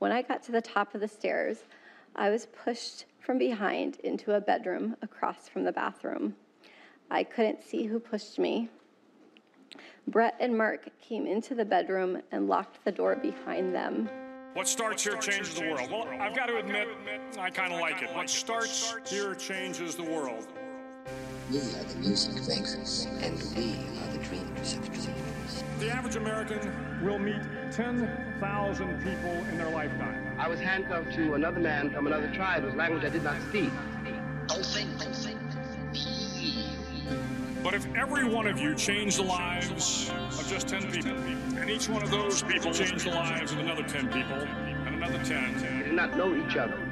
When I got to the top of the stairs, I was pushed from behind into a bedroom across from the bathroom. I couldn't see who pushed me. Brett and Mark came into the bedroom and locked the door behind them. What starts here changes the world. Well, I've got to admit, I kind of like it. What starts here changes the world. We are the music makers, and we are the dreamers of dreamers. The average American will meet 10,000 people in their lifetime. I was handcuffed to another man from another tribe whose language I did not speak. Don't think, don't think. But if every one of you changed the lives of just 10 people, and each one of those people changed the lives of another 10 people, and another 10, We did not know each other.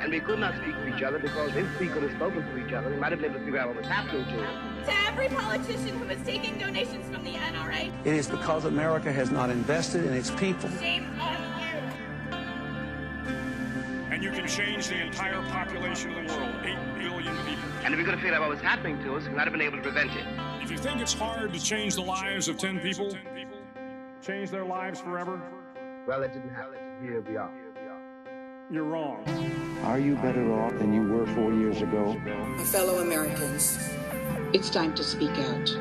And we could not speak to each other because if we could have spoken to each other, we might have been able to figure out what was happening to us. To every politician who is taking donations from the NRA, It is because America has not invested in its people. shame on you. and you can change the entire population of the world, 8 billion people. And if we could have figured out what was happening to us, we might have been able to prevent it. If you think it's hard to change the lives of 10 people, change their lives forever, Well, it didn't happen. Here we are. You're wrong. Are you better off than you were four years ago? My fellow Americans, it's time to speak out.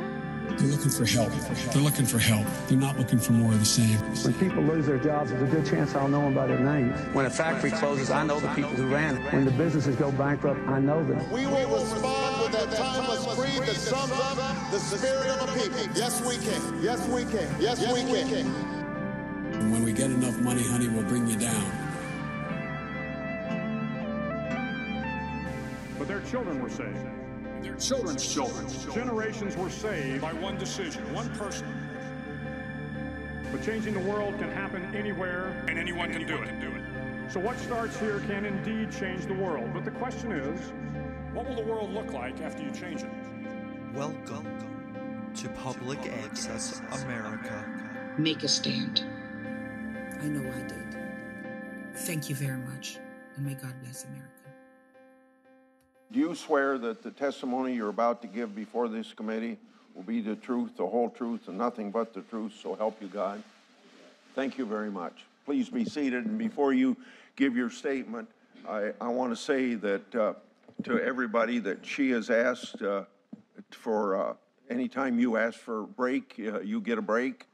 They're looking for help. They're looking for help. They're not looking for more of the same. When people lose their jobs, there's a good chance I'll know them by their names. When a factory closes, I know the people who ran it. When the businesses go bankrupt, I know them. We will respond with that timeless creed that sums up the spirit of a people. Yes, we can. Yes, we can. Yes, we can. And when we get enough money, honey, we'll bring you down. Children were saved. Their children's children. Generations were saved by one decision, one person. But changing the world can happen anywhere, and anyone can do it. do it So what starts here can indeed change the world. But the question is, what will the world look like after you change it? Welcome to Public Access America. Make a stand. I know I did. Thank you very much, and may God bless America. Do you swear that the testimony you're about to give before this committee will be the truth, the whole truth, and nothing but the truth, so help you God? Thank you very much. Please be seated, and before you give your statement, I, I want to say that uh, to everybody that she has asked uh, for, uh, anytime you ask for a break, uh, you get a break.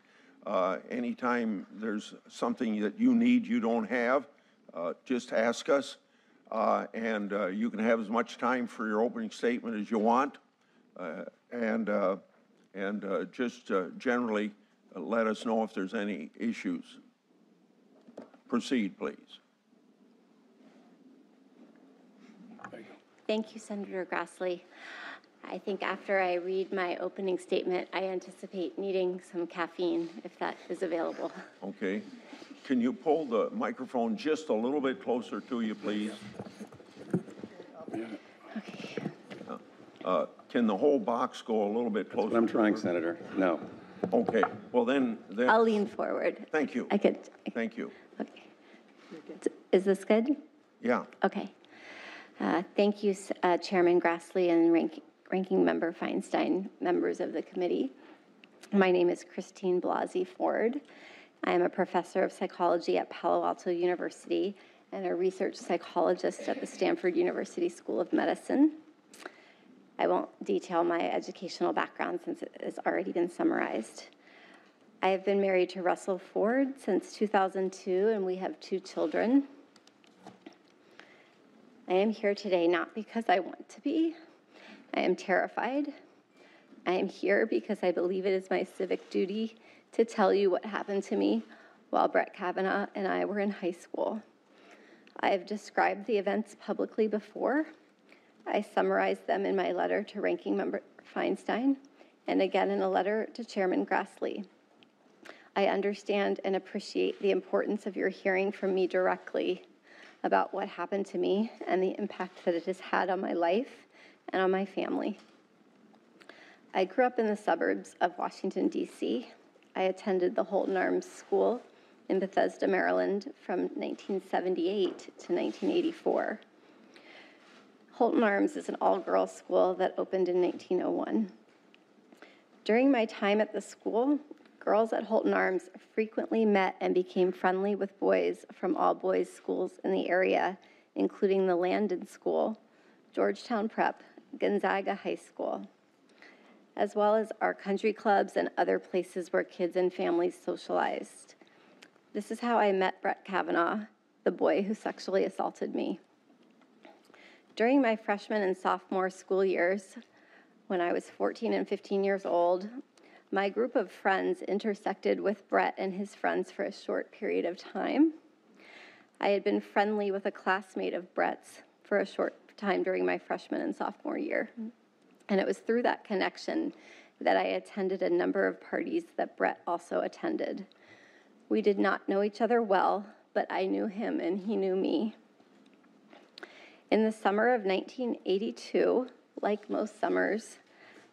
Uh, Anytime there's something that you need you don't have, uh, just ask us. Uh, And uh, you can have as much time for your opening statement as you want. Uh, And, uh, and uh, just uh, generally uh, let us know if there's any issues. Proceed, please. Thank you, Senator Grassley. I think after I read my opening statement, I anticipate needing some caffeine if that is available. Okay? Can you pull the microphone just a little bit closer to you, please? Uh, Can the whole box go a little bit closer? I'm trying, Senator. No. Okay, well then, then. I'll lean forward. Thank you. I could, Thank you. okay. Is this good? Yeah. Okay. Uh, Thank you, S- uh, Chairman Grassley and Rank- Ranking Member Feinstein, members of the committee. My name is Christine Blasey Ford. I am a professor of psychology at Palo Alto University and a research psychologist at the Stanford University School of Medicine. I won't detail my educational background since it has already been summarized. I have been married to Russell Ford since 2002, and we have two children. I am here today not because I want to be. I am terrified. I am here because I believe it is my civic duty to tell you what happened to me while Brett Kavanaugh and I were in high school. I have described the events publicly before. I summarized them in my letter to Ranking Member Feinstein and again in a letter to Chairman Grassley. I understand and appreciate the importance of your hearing from me directly about what happened to me and the impact that it has had on my life and on my family. I grew up in the suburbs of Washington, D.C. I attended the Holton Arms School in Bethesda, Maryland from 1978 to 1984. Holton Arms is an all girls school that opened in 1901. During my time at the school, girls at Holton Arms frequently met and became friendly with boys from all boys schools in the area, including the Landon School, Georgetown Prep, Gonzaga High School, as well as our country clubs and other places where kids and families socialized. This is how I met Brett Kavanaugh, the boy who sexually assaulted me. During my freshman and sophomore school years, when I was 14 and 15 years old, my group of friends intersected with Brett and his friends for a short period of time. I had been friendly with a classmate of Brett's for a short time during my freshman and sophomore year. And it was through that connection that I attended a number of parties that Brett also attended. We did not know each other well, but I knew him and he knew me. In the summer of 1982, like most summers,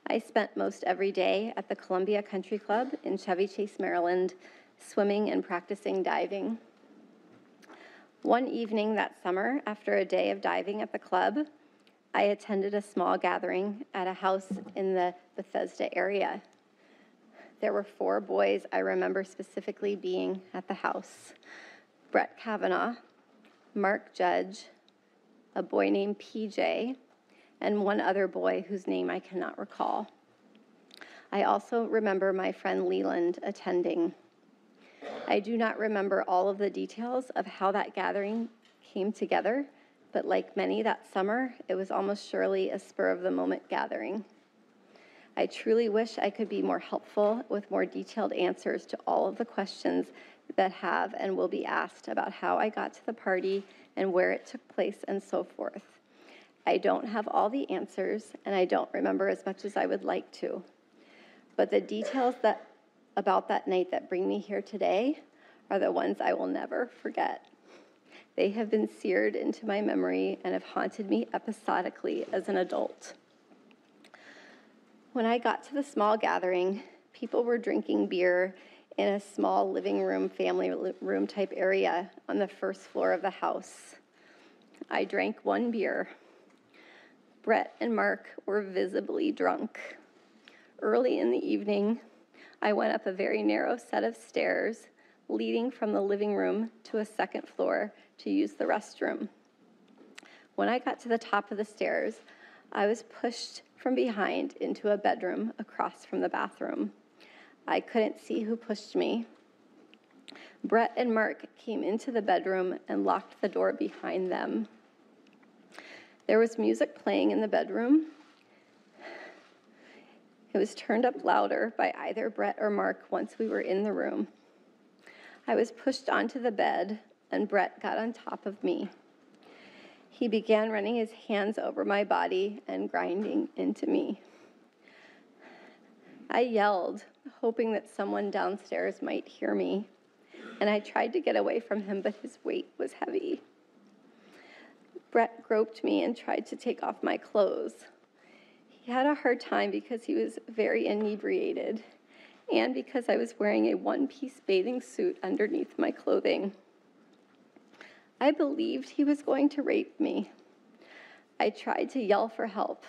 I spent most every day at the Columbia Country Club in Chevy Chase, Maryland, swimming and practicing diving. One evening that summer, after a day of diving at the club, I attended a small gathering at a house in the Bethesda area. There were four boys I remember specifically being at the house Brett Kavanaugh, Mark Judge, a boy named PJ, and one other boy whose name I cannot recall. I also remember my friend Leland attending. I do not remember all of the details of how that gathering came together, but like many that summer, it was almost surely a spur of the moment gathering. I truly wish I could be more helpful with more detailed answers to all of the questions that have and will be asked about how I got to the party and where it took place and so forth. I don't have all the answers, and I don't remember as much as I would like to. But the details that, about that night that bring me here today are the ones I will never forget. They have been seared into my memory and have haunted me episodically as an adult. When I got to the small gathering, people were drinking beer in a small living room, family room type area on the first floor of the house. I drank one beer Brett and Mark were visibly drunk. Early in the evening, I went up a very narrow set of stairs leading from the living room to a second floor to use the restroom. When I got to the top of the stairs, I was pushed from behind into a bedroom across from the bathroom. I couldn't see who pushed me. Brett and Mark came into the bedroom and locked the door behind them. There was music playing in the bedroom. It was turned up louder by either Brett or Mark once we were in the room. I was pushed onto the bed, and Brett got on top of me. He began running his hands over my body and grinding into me. I yelled, hoping that someone downstairs might hear me, and I tried to get away from him, but his weight was heavy. Brett groped me and tried to take off my clothes. He had a hard time because he was very inebriated and because I was wearing a one piece bathing suit underneath my clothing. I believed he was going to rape me. I tried to yell for help.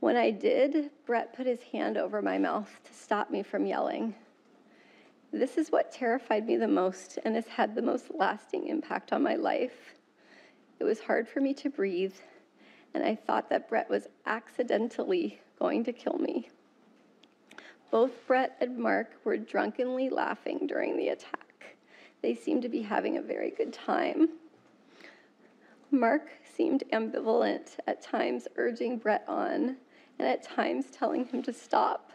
When I did, Brett put his hand over my mouth to stop me from yelling. This is what terrified me the most and has had the most lasting impact on my life. It was hard for me to breathe, and I thought that Brett was accidentally going to kill me. Both Brett and Mark were drunkenly laughing during the attack. They seemed to be having a very good time. Mark seemed ambivalent, at times urging Brett on, and at times telling him to stop.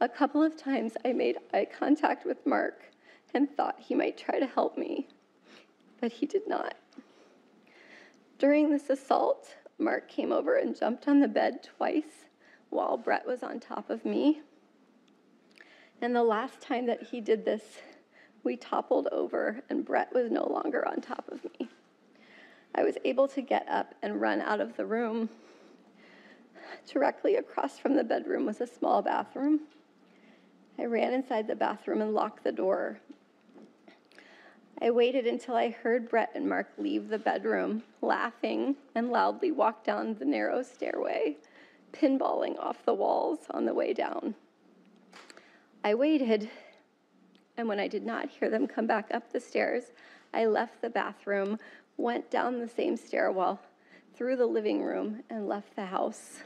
A couple of times I made eye contact with Mark and thought he might try to help me, but he did not. During this assault, Mark came over and jumped on the bed twice while Brett was on top of me. And the last time that he did this, we toppled over and Brett was no longer on top of me. I was able to get up and run out of the room. Directly across from the bedroom was a small bathroom. I ran inside the bathroom and locked the door I waited until I heard Brett and Mark leave the bedroom, laughing, and loudly walk down the narrow stairway, pinballing off the walls on the way down. I waited, and when I did not hear them come back up the stairs, I left the bathroom, went down the same stairwell, through the living room, and left the house.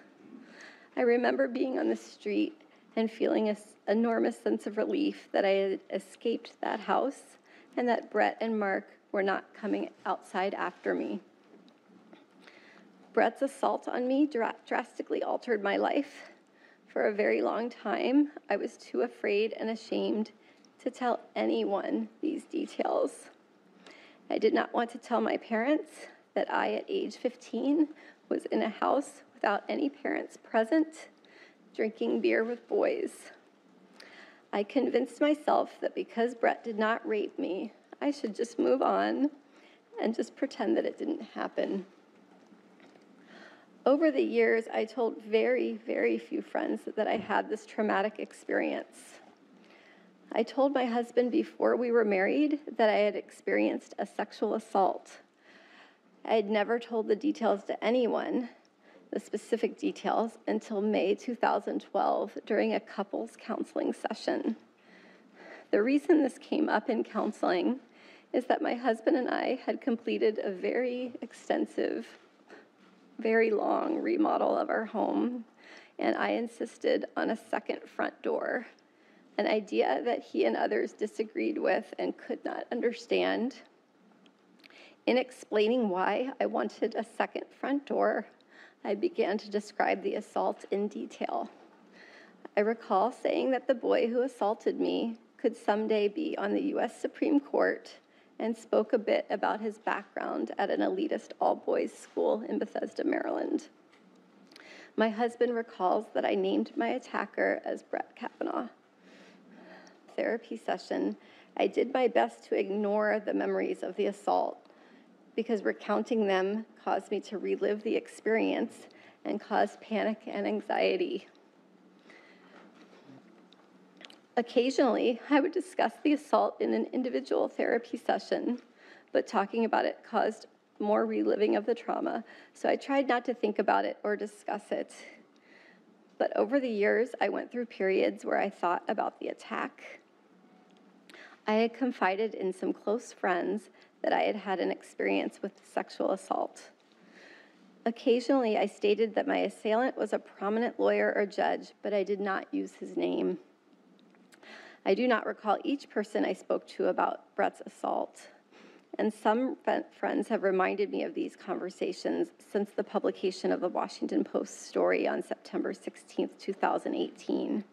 I remember being on the street and feeling an enormous sense of relief that I had escaped that house and that Brett and Mark were not coming outside after me. Brett's assault on me dra- drastically altered my life. For a very long time, I was too afraid and ashamed to tell anyone these details. I did not want to tell my parents that I, at age 15, was in a house without any parents present, drinking beer with boys. I convinced myself that because Brett did not rape me, I should just move on and just pretend that it didn't happen. Over the years, I told very, very few friends that I had this traumatic experience. I told my husband before we were married that I had experienced a sexual assault. I had never told the details to anyone, the specific details, until May 2012 during a couples counseling session. The reason this came up in counseling is that my husband and I had completed a very extensive very long remodel of our home, and I insisted on a second front door, an idea that he and others disagreed with and could not understand. In explaining why I wanted a second front door, I began to describe the assault in detail. I recall saying that the boy who assaulted me could someday be on the US Supreme Court and spoke a bit about his background at an elitist all boys school in Bethesda, Maryland. My husband recalls that I named my attacker as Brett Kavanaugh. Therapy session, I did my best to ignore the memories of the assault because recounting them caused me to relive the experience and caused panic and anxiety. Occasionally, I would discuss the assault in an individual therapy session, but talking about it caused more reliving of the trauma, so I tried not to think about it or discuss it. But over the years, I went through periods where I thought about the attack. I had confided in some close friends that I had had an experience with sexual assault. Occasionally, I stated that my assailant was a prominent lawyer or judge, but I did not use his name. I do not recall each person I spoke to about Brett's assault. And some friends have reminded me of these conversations since the publication of the Washington Post story on September 16, 2018.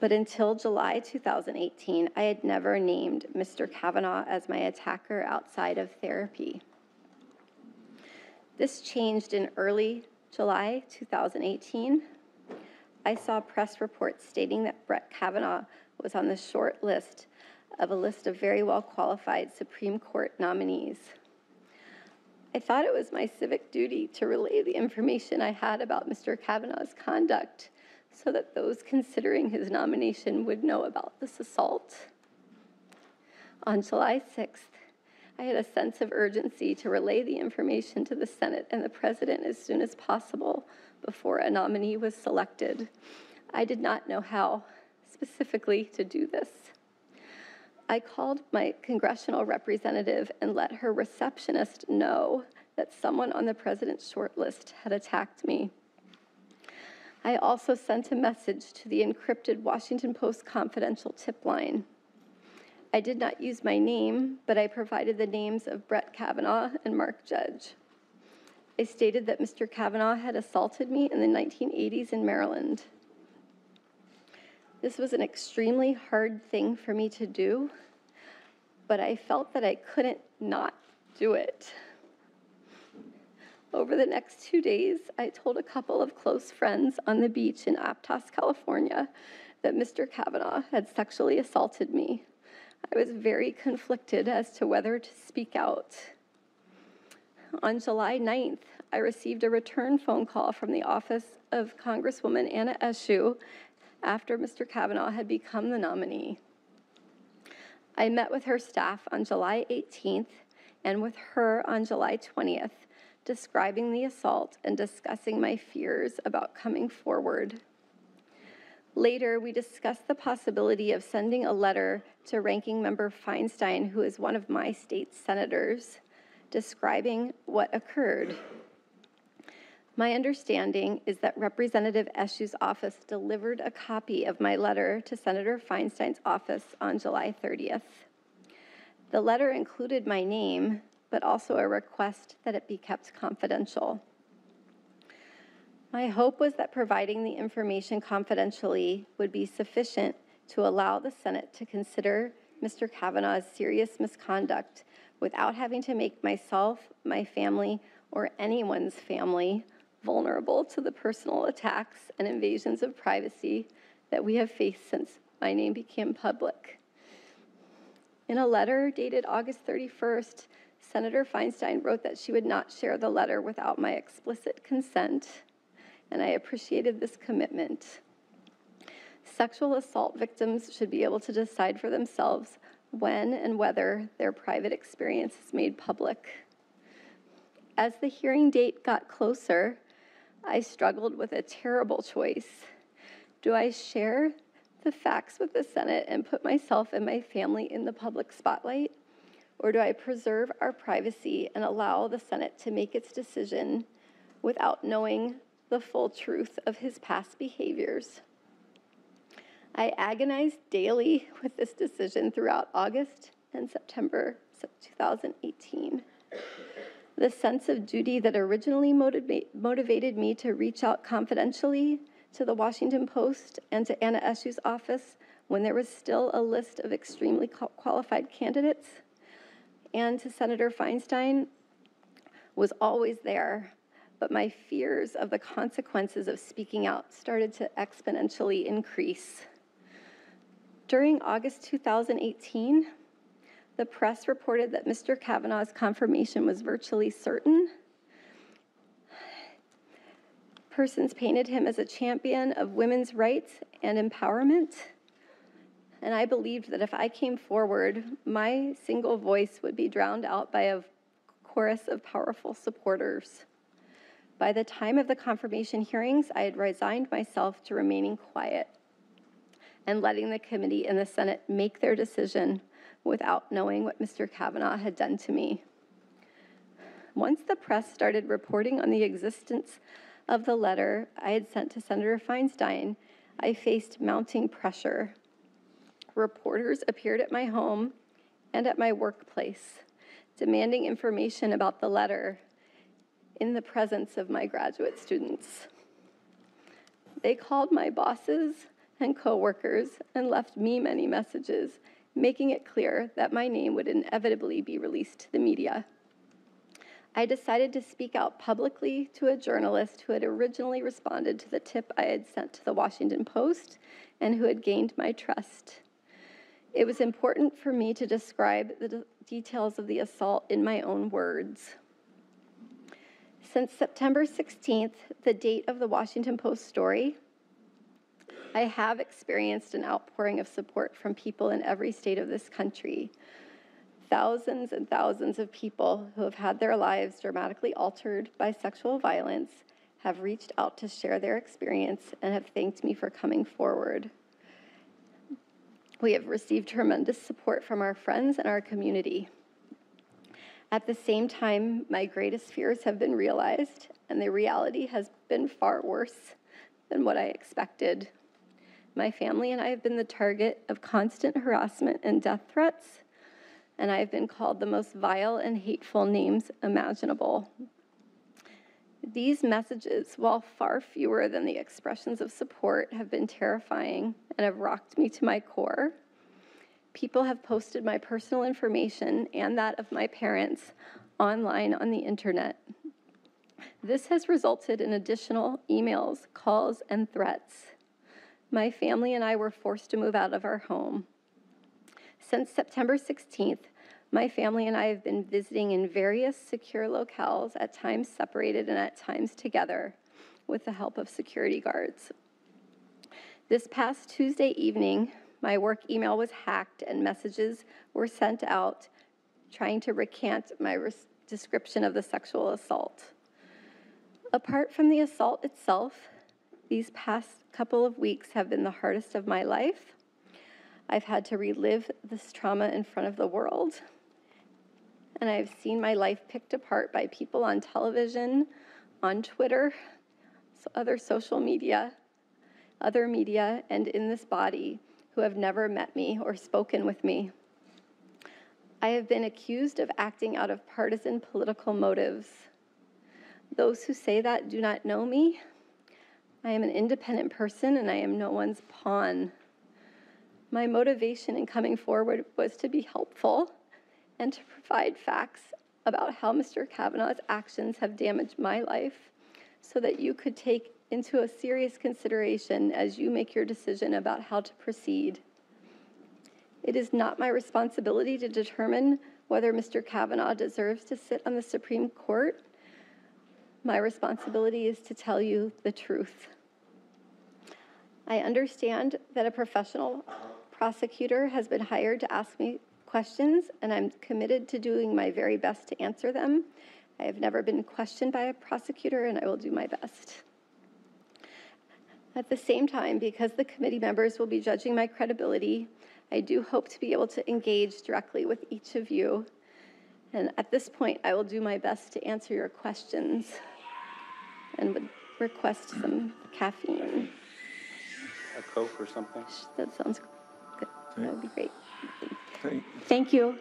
But until July 2018, I had never named Mr. Kavanaugh as my attacker outside of therapy. This changed in early July 2018. I saw press reports stating that Brett Kavanaugh was on the short list of a list of very well qualified Supreme Court nominees. I thought it was my civic duty to relay the information I had about Mr. Kavanaugh's conduct so that those considering his nomination would know about this assault. On July 6th, I had a sense of urgency to relay the information to the Senate and the President as soon as possible before a nominee was selected. I did not know how specifically to do this. I called my congressional representative and let her receptionist know that someone on the president's shortlist had attacked me. I also sent a message to the encrypted Washington Post confidential tip line. I did not use my name, but I provided the names of Brett Kavanaugh and Mark Judge. I stated that Mr. Kavanaugh had assaulted me in the 1980s in Maryland. This was an extremely hard thing for me to do, but I felt that I couldn't not do it. Over the next two days, I told a couple of close friends on the beach in Aptos, California, that Mr. Kavanaugh had sexually assaulted me. I was very conflicted as to whether to speak out. On July 9th, I received a return phone call from the office of Congresswoman Anna Eshoo after Mr. Kavanaugh had become the nominee. I met with her staff on July 18th and with her on July 20th, describing the assault and discussing my fears about coming forward. Later, we discussed the possibility of sending a letter to Ranking Member Feinstein, who is one of my state senators, describing what occurred. My understanding is that Representative Eshoo's office delivered a copy of my letter to Senator Feinstein's office on July 30th. The letter included my name, but also a request that it be kept confidential. My hope was that providing the information confidentially would be sufficient to allow the Senate to consider Mr. Kavanaugh's serious misconduct without having to make myself, my family, or anyone's family vulnerable to the personal attacks and invasions of privacy that we have faced since my name became public. In a letter dated August 31st, Senator Feinstein wrote that she would not share the letter without my explicit consent, and I appreciated this commitment. Sexual assault victims should be able to decide for themselves when and whether their private experience is made public. As the hearing date got closer, I struggled with a terrible choice. Do I share the facts with the Senate and put myself and my family in the public spotlight? Or do I preserve our privacy and allow the Senate to make its decision without knowing the full truth of his past behaviors? I agonized daily with this decision throughout August and September 2018. The sense of duty that originally motiva- motivated me to reach out confidentially to the Washington Post and to Anna Eshoo's office when there was still a list of extremely qualified candidates, and to Senator Feinstein was always there. But my fears of the consequences of speaking out started to exponentially increase. During August 2018, the press reported that Mr. Kavanaugh's confirmation was virtually certain. Persons painted him as a champion of women's rights and empowerment. And I believed that if I came forward, my single voice would be drowned out by a chorus of powerful supporters. By the time of the confirmation hearings, I had resigned myself to remaining quiet and letting the committee and the Senate make their decision without knowing what Mr. Kavanaugh had done to me. Once the press started reporting on the existence of the letter I had sent to Senator Feinstein, I faced mounting pressure. Reporters appeared at my home and at my workplace, demanding information about the letter in the presence of my graduate students. They called my bosses and coworkers and left me many messages making it clear that my name would inevitably be released to the media. I decided to speak out publicly to a journalist who had originally responded to the tip I had sent to the Washington Post and who had gained my trust. It was important for me to describe the de- details of the assault in my own words. Since September 16th, the date of the Washington Post story, I have experienced an outpouring of support from people in every state of this country. Thousands and thousands of people who have had their lives dramatically altered by sexual violence have reached out to share their experience and have thanked me for coming forward. We have received tremendous support from our friends and our community. At the same time, my greatest fears have been realized, and the reality has been far worse than what I expected. My family and I have been the target of constant harassment and death threats, and I have been called the most vile and hateful names imaginable. These messages, while far fewer than the expressions of support, have been terrifying and have rocked me to my core. People have posted my personal information and that of my parents online on the internet. This has resulted in additional emails, calls, and threats my family and I were forced to move out of our home. Since September 16th, my family and I have been visiting in various secure locales, at times separated and at times together, with the help of security guards. This past Tuesday evening, my work email was hacked and messages were sent out trying to recant my description of the sexual assault. Apart from the assault itself, These past couple of weeks have been the hardest of my life. I've had to relive this trauma in front of the world. And I've seen my life picked apart by people on television, on Twitter, other social media, other media, and in this body who have never met me or spoken with me. I have been accused of acting out of partisan political motives. Those who say that do not know me. I am an independent person and I am no one's pawn. My motivation in coming forward was to be helpful and to provide facts about how Mr. Kavanaugh's actions have damaged my life so that you could take into a serious consideration as you make your decision about how to proceed. It is not my responsibility to determine whether Mr. Kavanaugh deserves to sit on the Supreme Court. My responsibility is to tell you the truth. I understand that a professional prosecutor has been hired to ask me questions, and I'm committed to doing my very best to answer them. I have never been questioned by a prosecutor, and I will do my best. At the same time, because the committee members will be judging my credibility, I do hope to be able to engage directly with each of you. And at this point, I will do my best to answer your questions and would request some caffeine. A Coke or something? That sounds good. That would be great. Thank you.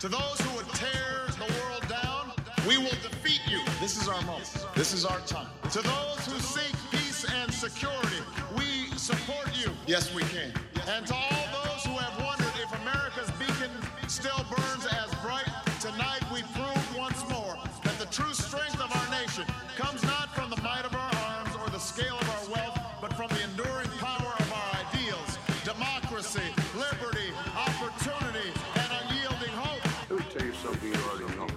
To those who would tear the world down, we will defeat you. This is our moment. This is our time. To those who seek peace and security, we support you. Yes, we can. And to all those who have wondered if America's beacon still burns as bright, tonight we prove once more that the true strength of our nation comes not from the might of our arms or the scale of our wealth, but from the enduring power of our ideals democracy, liberty, opportunity, and unyielding hope. Let me tell you something you already know.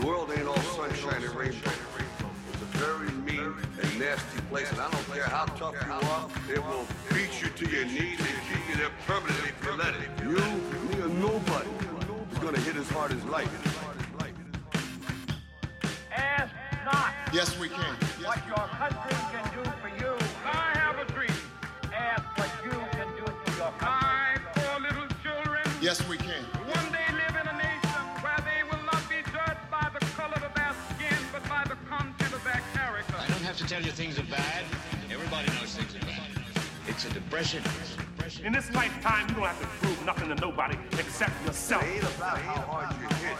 The world ain't all sunshine and rainbow. Nasty place, and I don't care how tough you are, it will beat you to your knees and keep you there permanently if you let it. You, me, or nobody is gonna hit as hard as life. Ask not Yes, we can. what your country tell you things are bad. Everybody knows things are bad. It's a depression. In this lifetime, you don't have to prove nothing to nobody except yourself. It ain't about how hard you hit.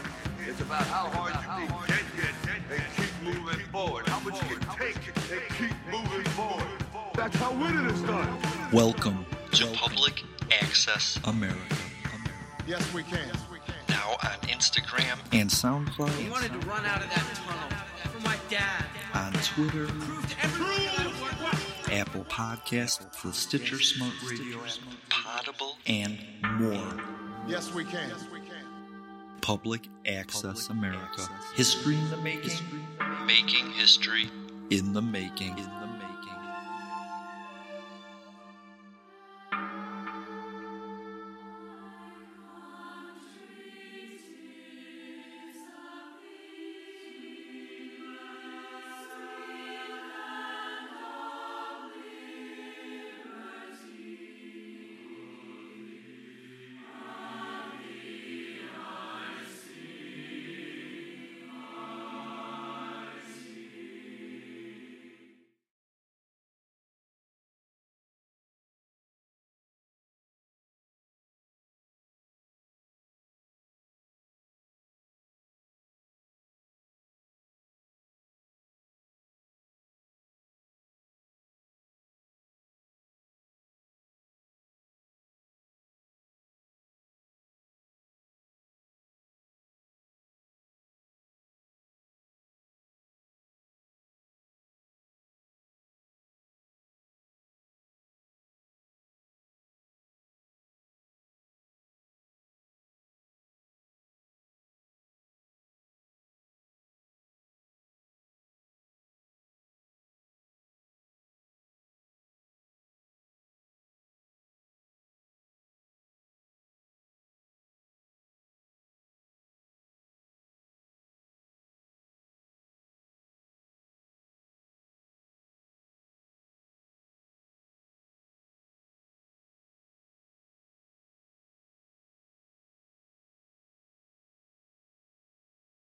It's about how hard you can get hit and keep moving forward. How much you can take and keep moving forward. That's how winning is done. Welcome to Public Access America. Yes, we can. Now on Instagram and SoundCloud, He wanted to run out of that tunnel for my dad. On Twitter, Apple Podcasts, the Stitcher Smart Radio, Potable, and more. Yes, we can. Public Access America. History in the making. Making history in the making. In the